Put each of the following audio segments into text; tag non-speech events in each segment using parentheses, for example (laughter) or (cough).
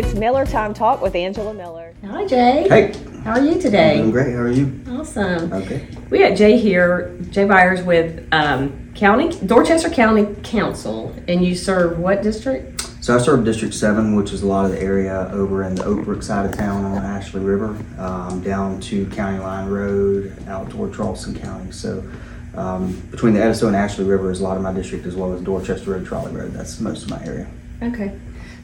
it's Miller Time Talk with Angela Miller. Hi, Jay. Hey, How are you today? doing today? great. How are you? Awesome. Okay. We got Jay here, Jay Byars with um, County Dorchester County Council, and you serve what district? So I serve District 7, which is a lot of the area over in the Oakbrook side of town on Ashley River, um, down to County Line Road, out toward Charleston County. So um, between the Edisto and Ashley River is a lot of my district, as well as Dorchester Road, Trolley Road. That's most of my area. Okay.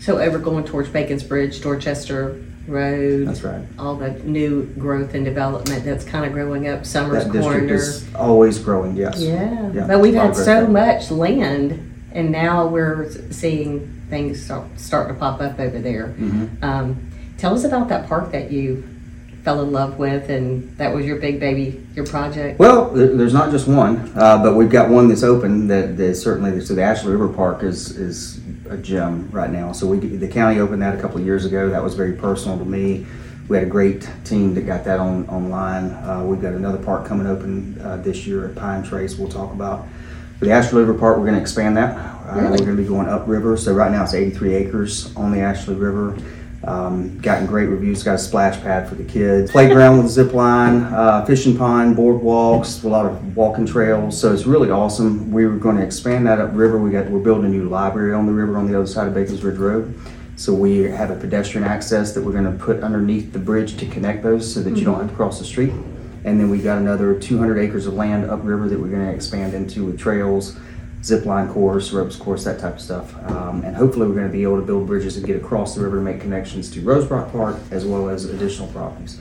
So over going towards Bacon's Bridge, Dorchester Road. That's right. All the new growth and development that's kind of growing up. Summers That district Corner. is always growing, yes. Yeah. Yeah, But we've a lot had of growth so there. much land, and now we're seeing things start, start to pop up over there. Mhm. Um, tell us about that park that you fell in love with, and that was your big baby, your project. Well, there- there's not just one, uh, but we've got one that's open that, that certainly, so the Ashley River Park is, is a gem right now. So we, the county opened that a couple of years ago. That was very personal to me. We had a great team that got that on, online. Uh, we've got another park coming open, uh, this year at Pine Trace we'll talk about. For the Ashley River Park, we're gonna expand that. Uh, Really? We're gonna be going upriver, so right now it's eighty-three acres on the Ashley River. Um, gotten great reviews. Got a splash pad for the kids. Playground with a zip line, uh, fishing pond, boardwalks, a lot of walking trails. So it's really awesome. We were going to expand that upriver. We got we're building a new library on the river on the other side of Bacon's Bridge Road. So we have a pedestrian access that we're going to put underneath the bridge to connect those, so that you don't have to cross the street. And then we got another 200 acres of land upriver that we're going to expand into with trails, zip line course, ropes course, that type of stuff. Um, and hopefully, we're going to be able to build bridges and get across the river and make connections to Rosebrook Park as well as additional properties.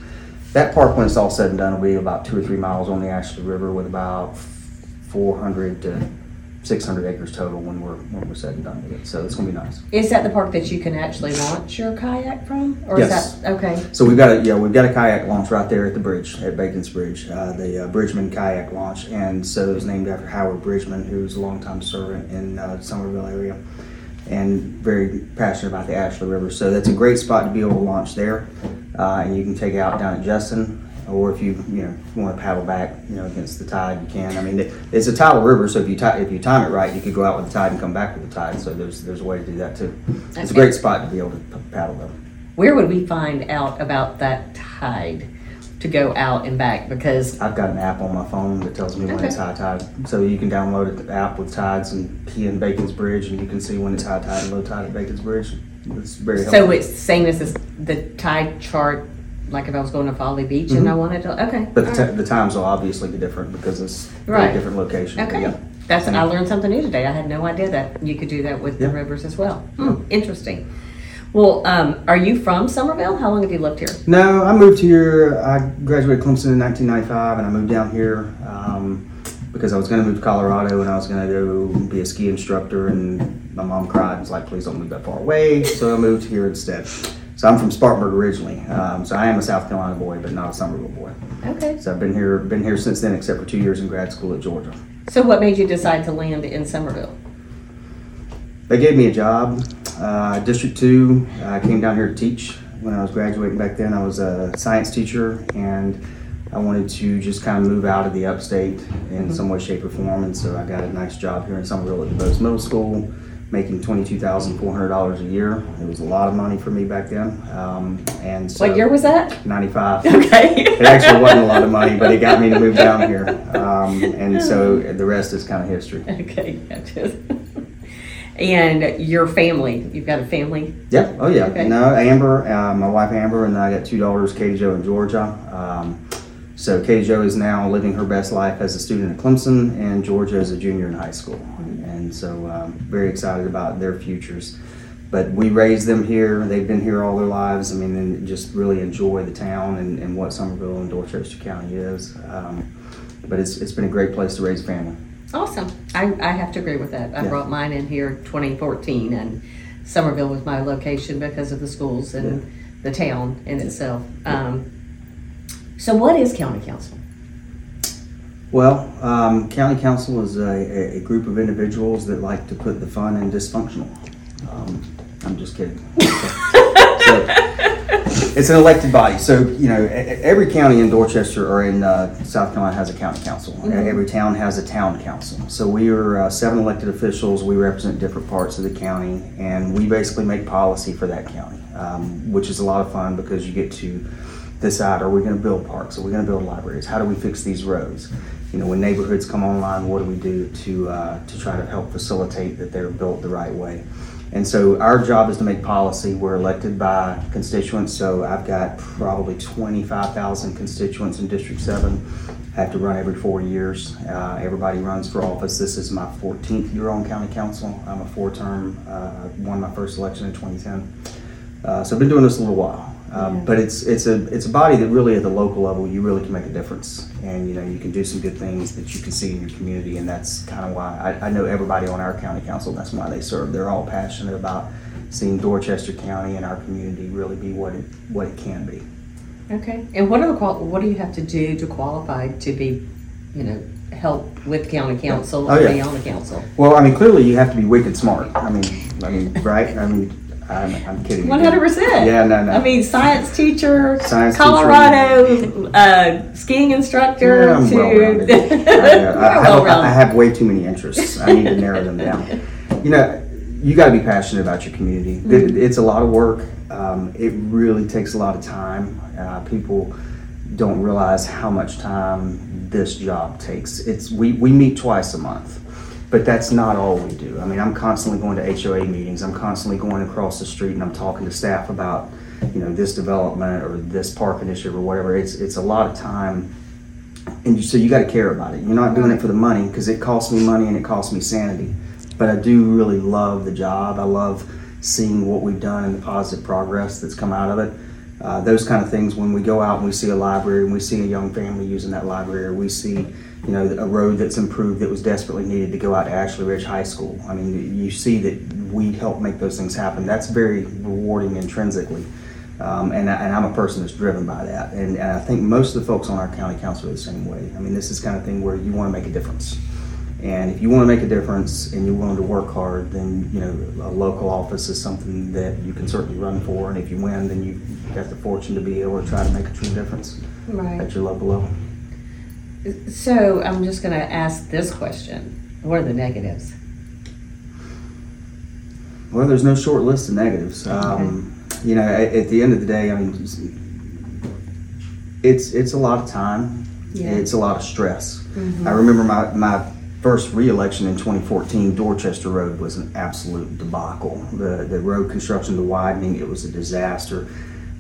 That park, when it's all said and done, will be about two or three miles on the Ashley River with about 400 to 600 acres total when we're when we're said and done with it. So it's going to be nice. Is that the park that you can actually launch your kayak from? Or Yes. is that okay? So we've got a yeah we've got a kayak launch right there at the bridge at Bacon's Bridge, uh, the uh, Bridgman kayak launch, and so it was named after Howard Bridgman, who's a longtime servant in uh, Summerville area, and very passionate about the Ashley River. So that's a great spot to be able to launch there, uh, and you can take it out down at Justin. Or if you you know want to paddle back you know against the tide, you can. I mean, it, it's a tidal river, so if you ti- if you time it right, you could go out with the tide and come back with the tide. So there's there's a way to do that too. It's a great spot to be able to p- paddle though. Where would we find out about that tide to go out and back? Because I've got an app on my phone that tells me when Okay. it's high tide. So you can download the app with tides and key in Bacon's Bridge, and you can see when it's high tide and low tide at Bacon's Bridge. It's very helpful. so it's same as this, the tide chart. Like if I was going to Folly Beach and I wanted to, okay. Mm-hmm. but the, all ti- right. the times will obviously be different because it's very Right. different location. Okay. Yeah. That's I learned something new today. I had no idea that you could do that with the Yeah. rivers as well. Hmm, interesting. Well, um, are you from Summerville? How long have you lived here? No, I moved here. I graduated Clemson in 1995, and I moved down here um, because I was going to move to Colorado and I was going to go be a ski instructor. And my mom cried and was like, "Please don't move that far away." So I moved here instead. So I'm from Spartanburg originally. Um, so I am a South Carolina boy, but not a Summerville boy. Okay. So I've been here, been here since then, except for two years in grad school at Georgia. So what made you decide to land in Summerville? They gave me a job, uh, District Two. I came down here to teach when I was graduating back then. I was a science teacher, and I wanted to just kind of move out of the upstate in some way, shape, or form. And so I got a nice job here in Summerville at DuBose Middle School, making twenty-two thousand four hundred dollars a year. It was a lot of money for me back then. Um, and so What year was that? Ninety-five. (laughs) Okay. It actually wasn't a lot of money, but it got me to move down here. Um, and so the rest is kind of history. Okay, and your family, you've got a family? Yeah. Oh, yeah. Okay. No, Amber, uh, my wife Amber, and I got two daughters, Katie Jo and Georgia. Um, so Katie Jo is now living her best life as a student at Clemson, and Georgia is a junior in high school. And so um, very excited about their futures. But we raised them here. They've been here all their lives. I mean, and just really enjoy the town and, and what Summerville and Dorchester County is. Um, but it's, it's been a great place to raise a family. Awesome. I, I have to agree with that. I Yeah. brought mine in here 2014, and Summerville was my location because of the schools and the town in itself. Um, so, what is county council? Well, um, county council is a, a, group of individuals that like to put the fun in dysfunctional. Um, I'm just kidding. (laughs) So, it's an elected body, so you know every county in Dorchester or in uh, South Carolina has a county council. E- Every town has a town council. So we are uh, seven elected officials. We represent different parts of the county, and we basically make policy for that county. um, which is a lot of fun because you get to decide: Are we going to build parks? Are we going to build libraries? How do we fix these roads? You know, when neighborhoods come online, what do we do to uh, to try to help facilitate that they're built the right way? And so our job is to make policy. We're elected by constituents, so I've got probably 25,000 constituents in District 7. I have to run every four years. Uh, everybody runs for office. This is my 14th year on county council. I'm a four term, uh, won my first election in 2010. Uh, so I've been doing this a little while. Um, But it's it's a it's a body that really at the local level you really can make a difference, and you know you can do some good things that you can see in your community, and that's kind of why I, I know everybody on our county council. That's why they serve. They're all passionate about seeing Dorchester County and our community really be what it what it can be. Okay. And what are the qual- what do you have to do to qualify to be, you know, help with county council Oh, or yeah. be on the council? Well, I mean, clearly you have to be wicked smart. I mean, I mean, right? I mean, I'm, I'm kidding. One hundred percent. Yeah, no, no. I mean, science teacher, Science teacher. Colorado uh, skiing instructor. Yeah, I'm to well-rounded. (laughs) I, I, You're have, I well-rounded. have way too many interests. I need to narrow them down. You know, you got to be passionate about your community. Mm-hmm. It, it's a lot of work. Um, it really takes a lot of time. Uh, people don't realize how much time this job takes. It's we, we meet twice a month, but that's not all we do. I mean, I'm constantly going to HOA meetings. I'm constantly going across the street and I'm talking to staff about, you know, this development or this park initiative or whatever. It's it's a lot of time and so you got to care about it. You're not doing it for the money because it costs me money and it costs me sanity. But I do really love the job. I love seeing what we've done and the positive progress that's come out of it. Uh, those kind of things when we go out and we see a library and we see a young family using that library or we see you know a road that's improved that was desperately needed to go out to Ashley Ridge High School. I mean you see that we help make those things happen. That's very rewarding intrinsically. Um, and, I- and I'm a person that's driven by that. And, and I think most of the folks on our county council are the same way. I mean, this is the kind of thing where you want to make a difference. And if you want to make a difference and you're willing to work hard, then, you know, a local office is something that you can certainly run for. And if you win, then you've got the fortune to be able to try to make a true difference Right. at your local level. So I'm just going to ask this question: What are the negatives? Well, there's no short list of negatives. Um, you know, at, at the end of the day, I mean, it's it's a lot of time. Yeah. It's a lot of stress. I remember my, my first reelection in 2014. Dorchester Road was an absolute debacle. The the road construction, the widening, it was a disaster.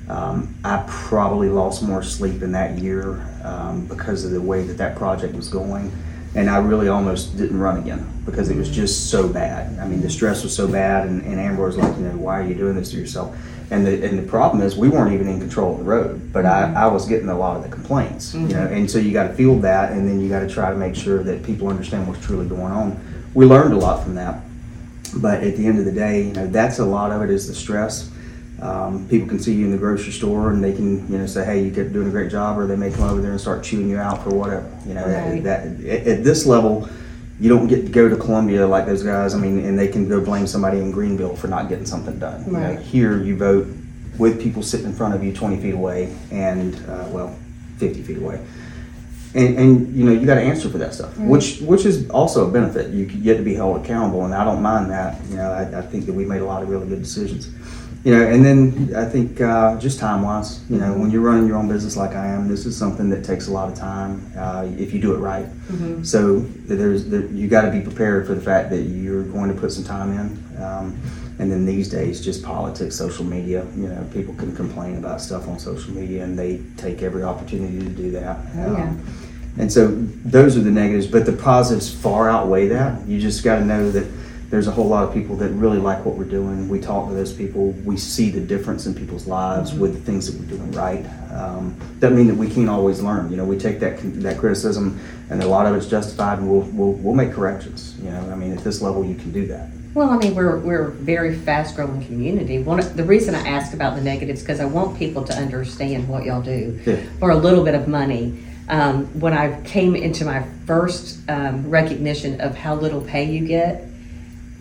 Um, I probably lost more sleep in that year um, because of the way that that project was going. And I really almost didn't run again because it was just so bad. I mean, the stress was so bad, and, and Amber was like, you know, why are you doing this to yourself? And the, and the problem is, we weren't even in control of the road, but I, I was getting a lot of the complaints, you know, and so you got to field that, and then you got to try to make sure that people understand what's truly going on. We learned a lot from that, but at the end of the day, you know, that's a lot of it is the stress. Um, people can see you in the grocery store and they can, you know, say, "Hey, you're doing a great job," or they may come over there and start chewing you out for whatever. You know, Right. that, that at, this level, you don't get to go to Columbia like those guys. I mean, and they can go blame somebody in Greenville for not getting something done. You know, here, you vote with people sitting in front of you 20 feet away and, uh, well, 50 feet away. And, and you know you got to answer for that stuff, which which is also a benefit. You get to be held accountable, and I don't mind that. You know, I, I think that we made a lot of really good decisions. You know, and then I think uh, just time wise, you know, when you're running your own business like I am, this is something that takes a lot of time uh, if you do it right. So there's there, you got to be prepared for the fact that you're going to put some time in. Um, and then these days, just politics, social media. You know, people can complain about stuff on social media, and they take every opportunity to do that. Oh, yeah. And so those are the negatives, but the positives far outweigh that. You just got to know that there's a whole lot of people that really like what we're doing. We talk to those people. We see the difference in people's lives with the things that we're doing right. Um, doesn't mean that we can't always learn. You know, we take that that criticism, and a lot of it's justified, and we'll we'll, we'll make corrections. You know, I mean, at this level, you can do that. Well, I mean, we're we're a very fast growing community. One of, the reason I ask about the negatives because I want people to understand what y'all do Yeah. for a little bit of money. Um, when I came into my first um, recognition of how little pay you get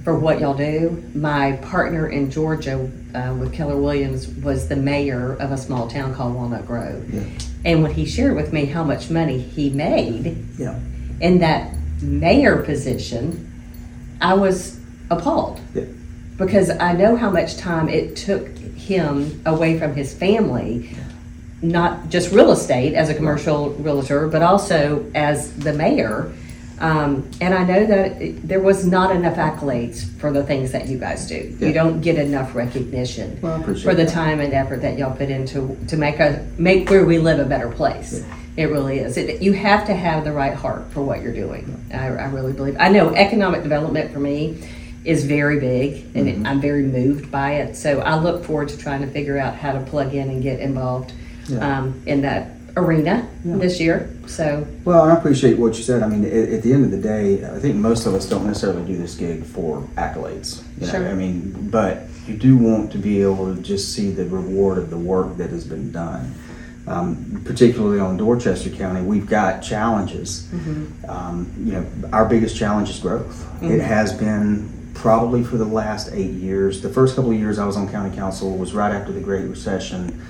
for what y'all do, my partner in Georgia uh, with Keller Williams was the mayor of a small town called Walnut Grove. Yeah. And when he shared with me how much money he made Yeah. in that mayor position, I was appalled. Yeah. because I know how much time it took him away from his family, not just real estate as a commercial realtor, but also as the mayor. Um, and I know that it- there was not enough accolades for the things that you guys do. Yeah. You don't get enough recognition Well, for the that. time and effort that y'all put into to make a make where we live a better place. It really is. It, you have to have the right heart for what you're doing. I, I really believe. I know economic development for me is very big, and Mm-hmm. it, I'm very moved by it. So I look forward to trying to figure out how to plug in and get involved Yeah. um, in that arena Yeah. this year. So Well, and I appreciate what you said. I mean, at, at the end of the day, I think most of us don't necessarily do this gig for accolades. You know, Sure. I mean, but you do want to be able to just see the reward of the work that has been done. Um, particularly on Dorchester County, we've got challenges. Um, you know, our biggest challenge is growth. It has been probably for the last eight years. The first couple of years I was on county council was right after the Great Recession.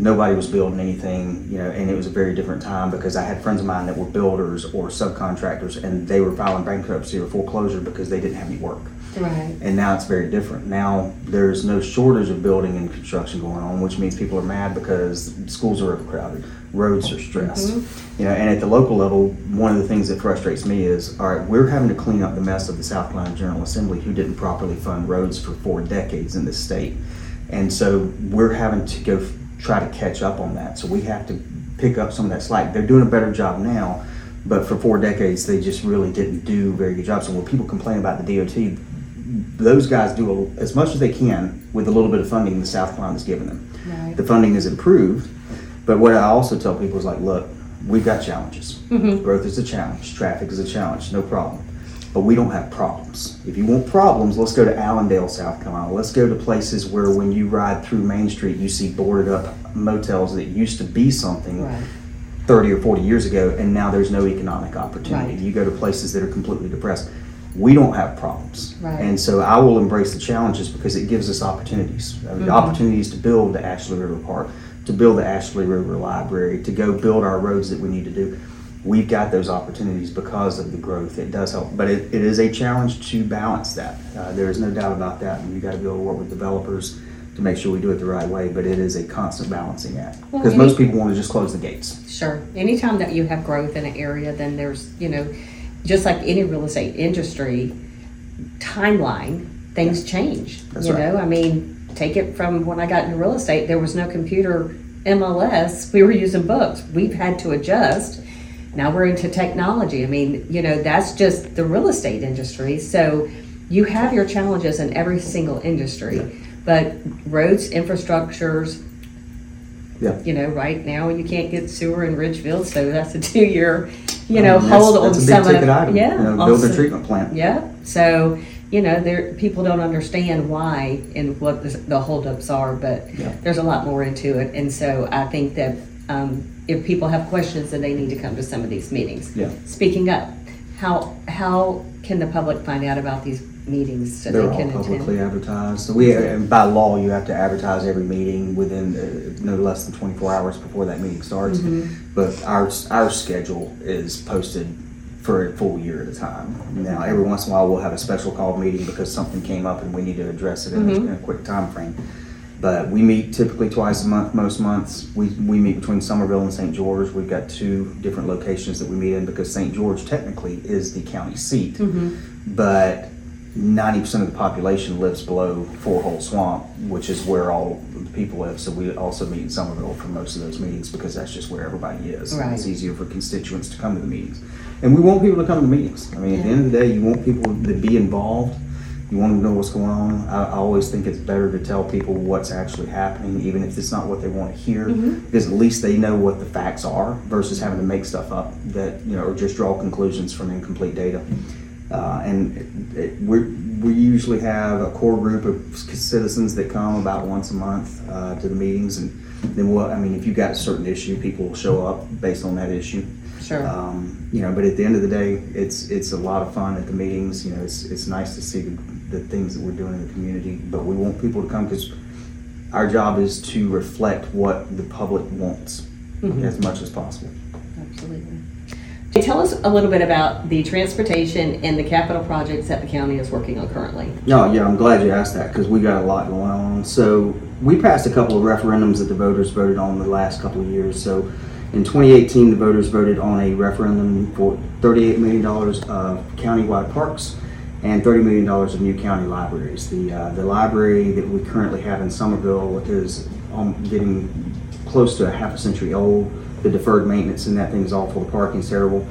Nobody was building anything, you know, and it was a very different time because I had friends of mine that were builders or subcontractors, and they were filing bankruptcy or foreclosure because they didn't have any work. right, And now it's very different. Now there's no shortage of building and construction going on, which means people are mad because schools are overcrowded, roads are stressed. Mm-hmm. You know, and at the local level, one of the things that frustrates me is, all right, we're having to clean up the mess of the South Carolina General Assembly, who didn't properly fund roads for four decades in this state, and so we're having to go try to catch up on that. So we have to pick up some of that slack. They're doing a better job now, but for four decades they just really didn't do a very good job. So when people complain about the DOT, those guys do a, as much as they can with a little bit of funding the South Carolina's given them. Right. The funding is improved, but what I also tell people is like, look, we've got challenges. Mm-hmm. Growth is a challenge. Traffic is a challenge. No problem. But we don't have problems. If you want problems, let's go to Allendale, South Carolina. Let's go to places where when you ride through Main Street, you see boarded up motels that used to be something right, 30 or 40 years ago, and now there's no economic opportunity. Right. You go to places that are completely depressed. We don't have problems. Right. And so I will embrace the challenges because it gives us opportunities. Mm-hmm. The opportunities to build the Ashley River Park, to build the Ashley River Library, to go build our roads that we need to do. We've got those opportunities because of the growth. It does help. But it, it is a challenge to balance that. Uh, there is no doubt about that. And you got to be able to work with developers to make sure we do it the right way. But it is a constant balancing act. Because any- most people want to just close the gates. sure. Anytime that you have growth in an area, then there's you know, just like any real estate industry timeline, things change. That's you right. know, I mean, take it from when I got into real estate, there was no computer MLS. We were using books. We've had to adjust. Now we're into technology. I mean, you know, that's just the real estate industry. So you have your challenges in every single industry. But roads, infrastructures, Yeah. you know, right now you can't get sewer in Ridgeville, so that's a two-year, you know, I mean, that's- hold on that's a big some of. item, Yeah. you know, on build a treatment plant. Yeah, so, you know, there, people don't understand why and what the, the holdups are, but Yeah. there's a lot more into it. And so I think that, um, if people have questions, then they need to come to some of these meetings. Yeah. Speaking up, how, how can the public find out about these meetings so They're they all can publicly attend? advertised. So we, and by law, you have to advertise every meeting within uh, no less than 24 hours before that meeting starts. Mm-hmm. But our, our schedule is posted for a full year at a time. Now, every once in a while, we'll have a special call meeting because something came up and we need to address it in a- Mm-hmm. in a quick time frame. But we meet typically twice a month, most months. We, we meet between Summerville and St. George. We've got two different locations that we meet in because St. George technically is the county seat. Mm-hmm. But ninety percent of the population lives below Four Hole Swamp, which is where all the people live. So we also meet in Summerville for most of those meetings because that's just where everybody is. And It's easier for constituents to come to the meetings. And we want people to come to the meetings. I mean, at the end of the day, you want people to be involved. You want to know what's going on. I, I always think it's better to tell people what's actually happening, even if it's not what they want to hear, because at least they know what the facts are versus having to make stuff up that, you know, or just draw conclusions from incomplete data. Uh, and it, it, we we usually have a core group of citizens that come about once a month uh, to the meetings, and then what I mean, if you've got a certain issue, people will show up based on that issue. Sure. Um, you know, but at the end of the day, it's it's a lot of fun at the meetings. You know, it's it's nice to see the, the things that we're doing in the community. But we want people to come because our job is to reflect what the public wants Mhm. as much as possible. Absolutely. Tell us a little bit about the transportation and the capital projects that the county is working on currently. No, yeah, I'm glad you asked that because we got a lot going on. So we passed a couple of referendums that the voters voted on the last couple of years. So in 2018, the voters voted on a referendum for $38 million of countywide parks and $30 million of new county libraries. The, uh, the library that we currently have in Summerville is um, getting close to a half a century old. The deferred maintenance in that thing is awful. The parking's terrible.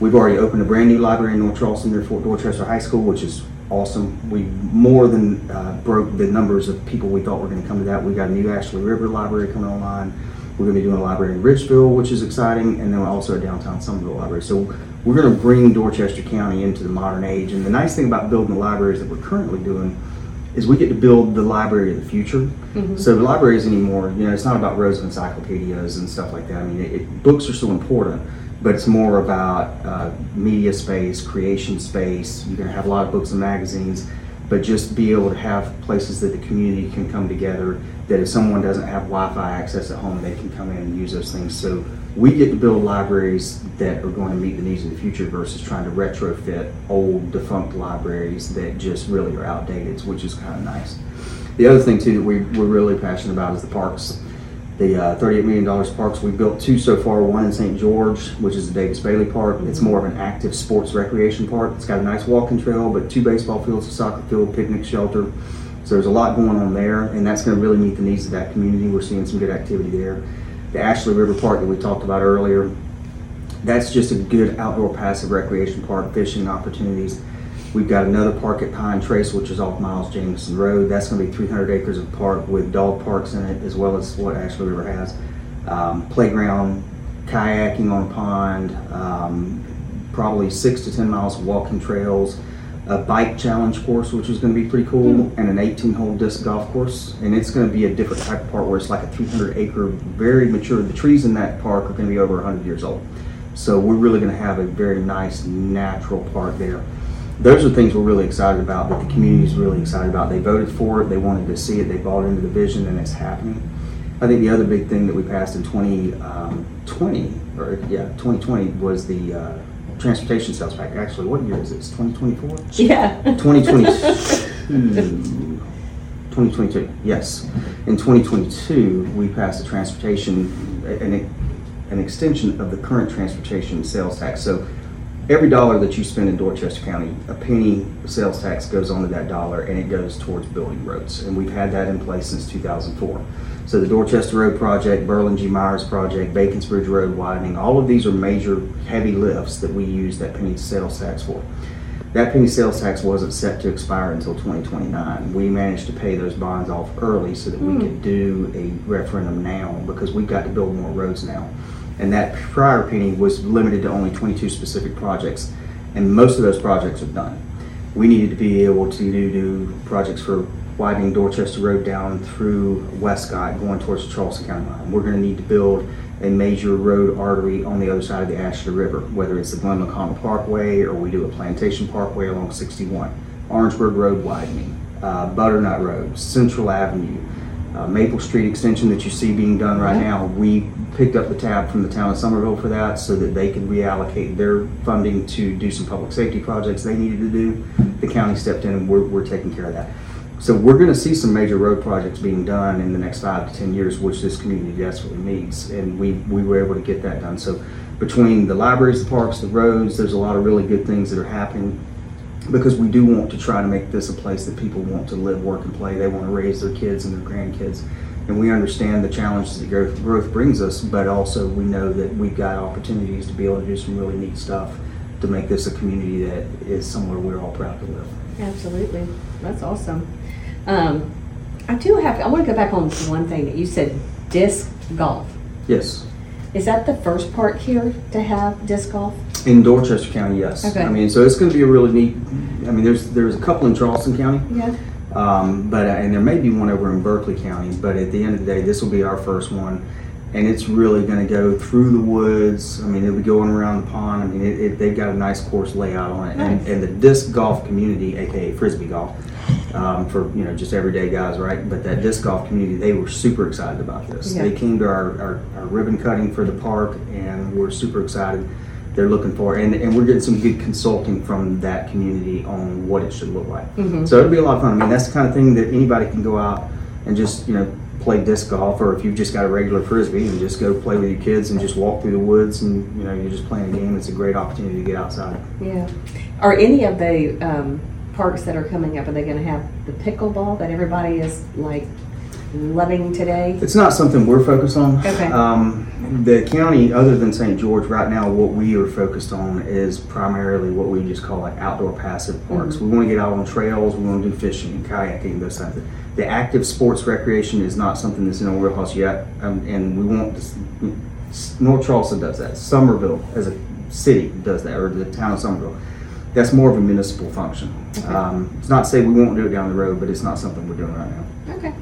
We've already opened a brand new library in North Charleston near Fort Dorchester High School, which is awesome. We more than uh, broke the numbers of people we thought were going to come to that. We got a new Ashley River Library coming online. We're going to be doing a library in Ridgeville, which is exciting, and then we're also a downtown Summerville library. So we're going to bring Dorchester County into the modern age. And the nice thing about building the libraries that we're currently doing is we get to build the library of the future. So the libraries anymore, you know, it's not about rows of encyclopedias and stuff like that. I mean, it, it, books are still important, but it's more about uh, media space, creation space. You're going to have a lot of books and magazines, but just be able to have places that the community can come together. That if someone doesn't have Wi-Fi access at home, they can come in and use those things. So we get to build libraries that are going to meet the needs of the future versus trying to retrofit old defunct libraries that just really are outdated, which is kind of nice. The other thing too that we, we're really passionate about is the parks. The uh, $38 million parks, we built two so far, one in St. George, which is the Davis Bailey Park. It's more of an active sports recreation park. It's got a nice walking trail, but two baseball fields, a soccer field, picnic shelter. So there's a lot going on there, and that's going to really meet the needs of that community. We're seeing some good activity there. The Ashley River Park that we talked about earlier, that's just a good outdoor passive recreation park, fishing opportunities. We've got another park at Pine Trace, which is off Miles Jamison Road. That's going to be 300 acres of park with dog parks in it, as well as what Ashley River has. Um, playground, kayaking on a pond, um, probably six to 10 miles of walking trails, a bike challenge course, which is going to be pretty cool, and an 18 hole disc golf course. And it's going to be a different type of park where it's like a 300 acre, very mature. The trees in that park are going to be over 100 years old. So we're really going to have a very nice natural park there. Those are things we're really excited about, that the community is really excited about. They voted for it, they wanted to see it, they bought into the vision, and it's happening. I think the other big thing that we passed in 2020, or yeah, 2020 was the uh, transportation sales tax. Actually, what year is this? 2024? Yeah. (laughs) 2022. 2022, yes. In 2022, we passed a transportation, an, an extension of the current transportation sales tax. So every dollar that you spend in Dorchester County, a penny sales tax goes onto that dollar and it goes towards building roads. And we've had that in place since 2004. So the Dorchester Road project, Berlin G. Myers project, Bacon's Bridge Road widening, all of these are major heavy lifts that we use that penny sales tax for. That penny sales tax wasn't set to expire until 2029. We managed to pay those bonds off early so that we hmm. could do a referendum now because we've got to build more roads now. And that prior penny was limited to only 22 specific projects, and most of those projects are done. We needed to be able to do, do projects for widening Dorchester Road down through Wescott, going towards the Charleston County line. We're going to need to build a major road artery on the other side of the Ashley River, whether it's the Glenn McConnell Parkway or we do a Plantation Parkway along 61. Orangeburg Road widening, uh, Butternut Road, Central Avenue, uh, Maple Street extension that you see being done right now. We picked up the tab from the town of Summerville for that so that they could reallocate their funding to do some public safety projects they needed to do. The county stepped in and we're, we're taking care of that. So we're going to see some major road projects being done in the next five to ten years, which this community desperately needs, and we we were able to get that done. So between the libraries, the parks, the roads, there's a lot of really good things that are happening because we do want to try to make this a place that people want to live, work, and play. They want to raise their kids and their grandkids, and we understand the challenges that growth, growth brings us, but also we know that we've got opportunities to be able to do some really neat stuff to make this a community that is somewhere we're all proud to live. Absolutely. That's awesome. Um, I do have, I want to go back on one thing that you said, disc golf. Yes. Is that the first park here to have disc golf? In Dorchester County, yes. Okay. I mean, so it's going to be a really neat. I mean, there's there's a couple in Charleston County, Yeah. um, but uh, and there may be one over in Berkeley County. But at the end of the day, this will be our first one, and it's really going to go through the woods. I mean, it'll be going around the pond. I mean, it, it, they've got a nice course layout on it, and, Nice. and the disc golf community, aka frisbee golf, um, for you know just everyday guys, right? But that disc golf community, they were super excited about this. Yeah. They came to our, our, our ribbon cutting for the park, and we're super excited. they're looking for, and, and we're getting some good consulting from that community on what it should look like. So it'll be a lot of fun. I mean, that's the kind of thing that anybody can go out and just, you know, play disc golf, or if you've just got a regular frisbee and just go play with your kids and just walk through the woods and, you know, you're just playing a game. It's a great opportunity to get outside. Yeah. Are any of the um, parks that are coming up, are they going to have the pickleball that everybody is like loving today? It's not something we're focused on. Okay. Um, the county, other than St. George, right now, what we are focused on is primarily what we just call like outdoor passive parks. We want to get out on trails, we want to do fishing and kayaking, those types of things. The active sports recreation is not something that's in our wheelhouse yet, um, and we want, to- North Charleston does that. Summerville, as a city, does that, or the town of Summerville. That's more of a municipal function. Um, it's not to say we won't do it down the road, but it's not something we're doing right now. Okay.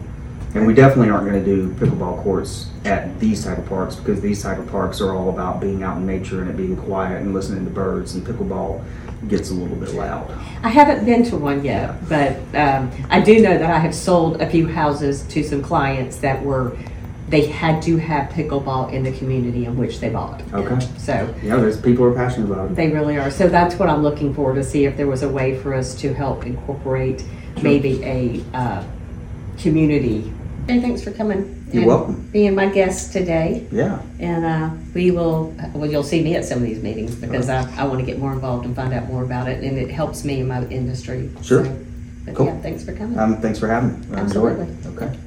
And we definitely aren't going to do pickleball courts at these type of parks because these type of parks are all about being out in nature and it being quiet and listening to birds. And pickleball gets a little bit loud. I haven't been to one yet, but um, I do know that I have sold a few houses to some clients that were, they had to have pickleball in the community in which they bought. Okay. So Yeah, there's people are passionate about it. they really are. So that's what I'm looking for to see if there was a way for us to help incorporate maybe a uh, community. And thanks for coming. You're and welcome. Being my guest today. Yeah. And uh, we will, well, you'll see me at some of these meetings because I, I want to get more involved and find out more about it. And it helps me in my industry. Sure. So, But Cool. yeah, thanks for coming. Um, thanks for having me. I enjoyed it. Absolutely. Okay.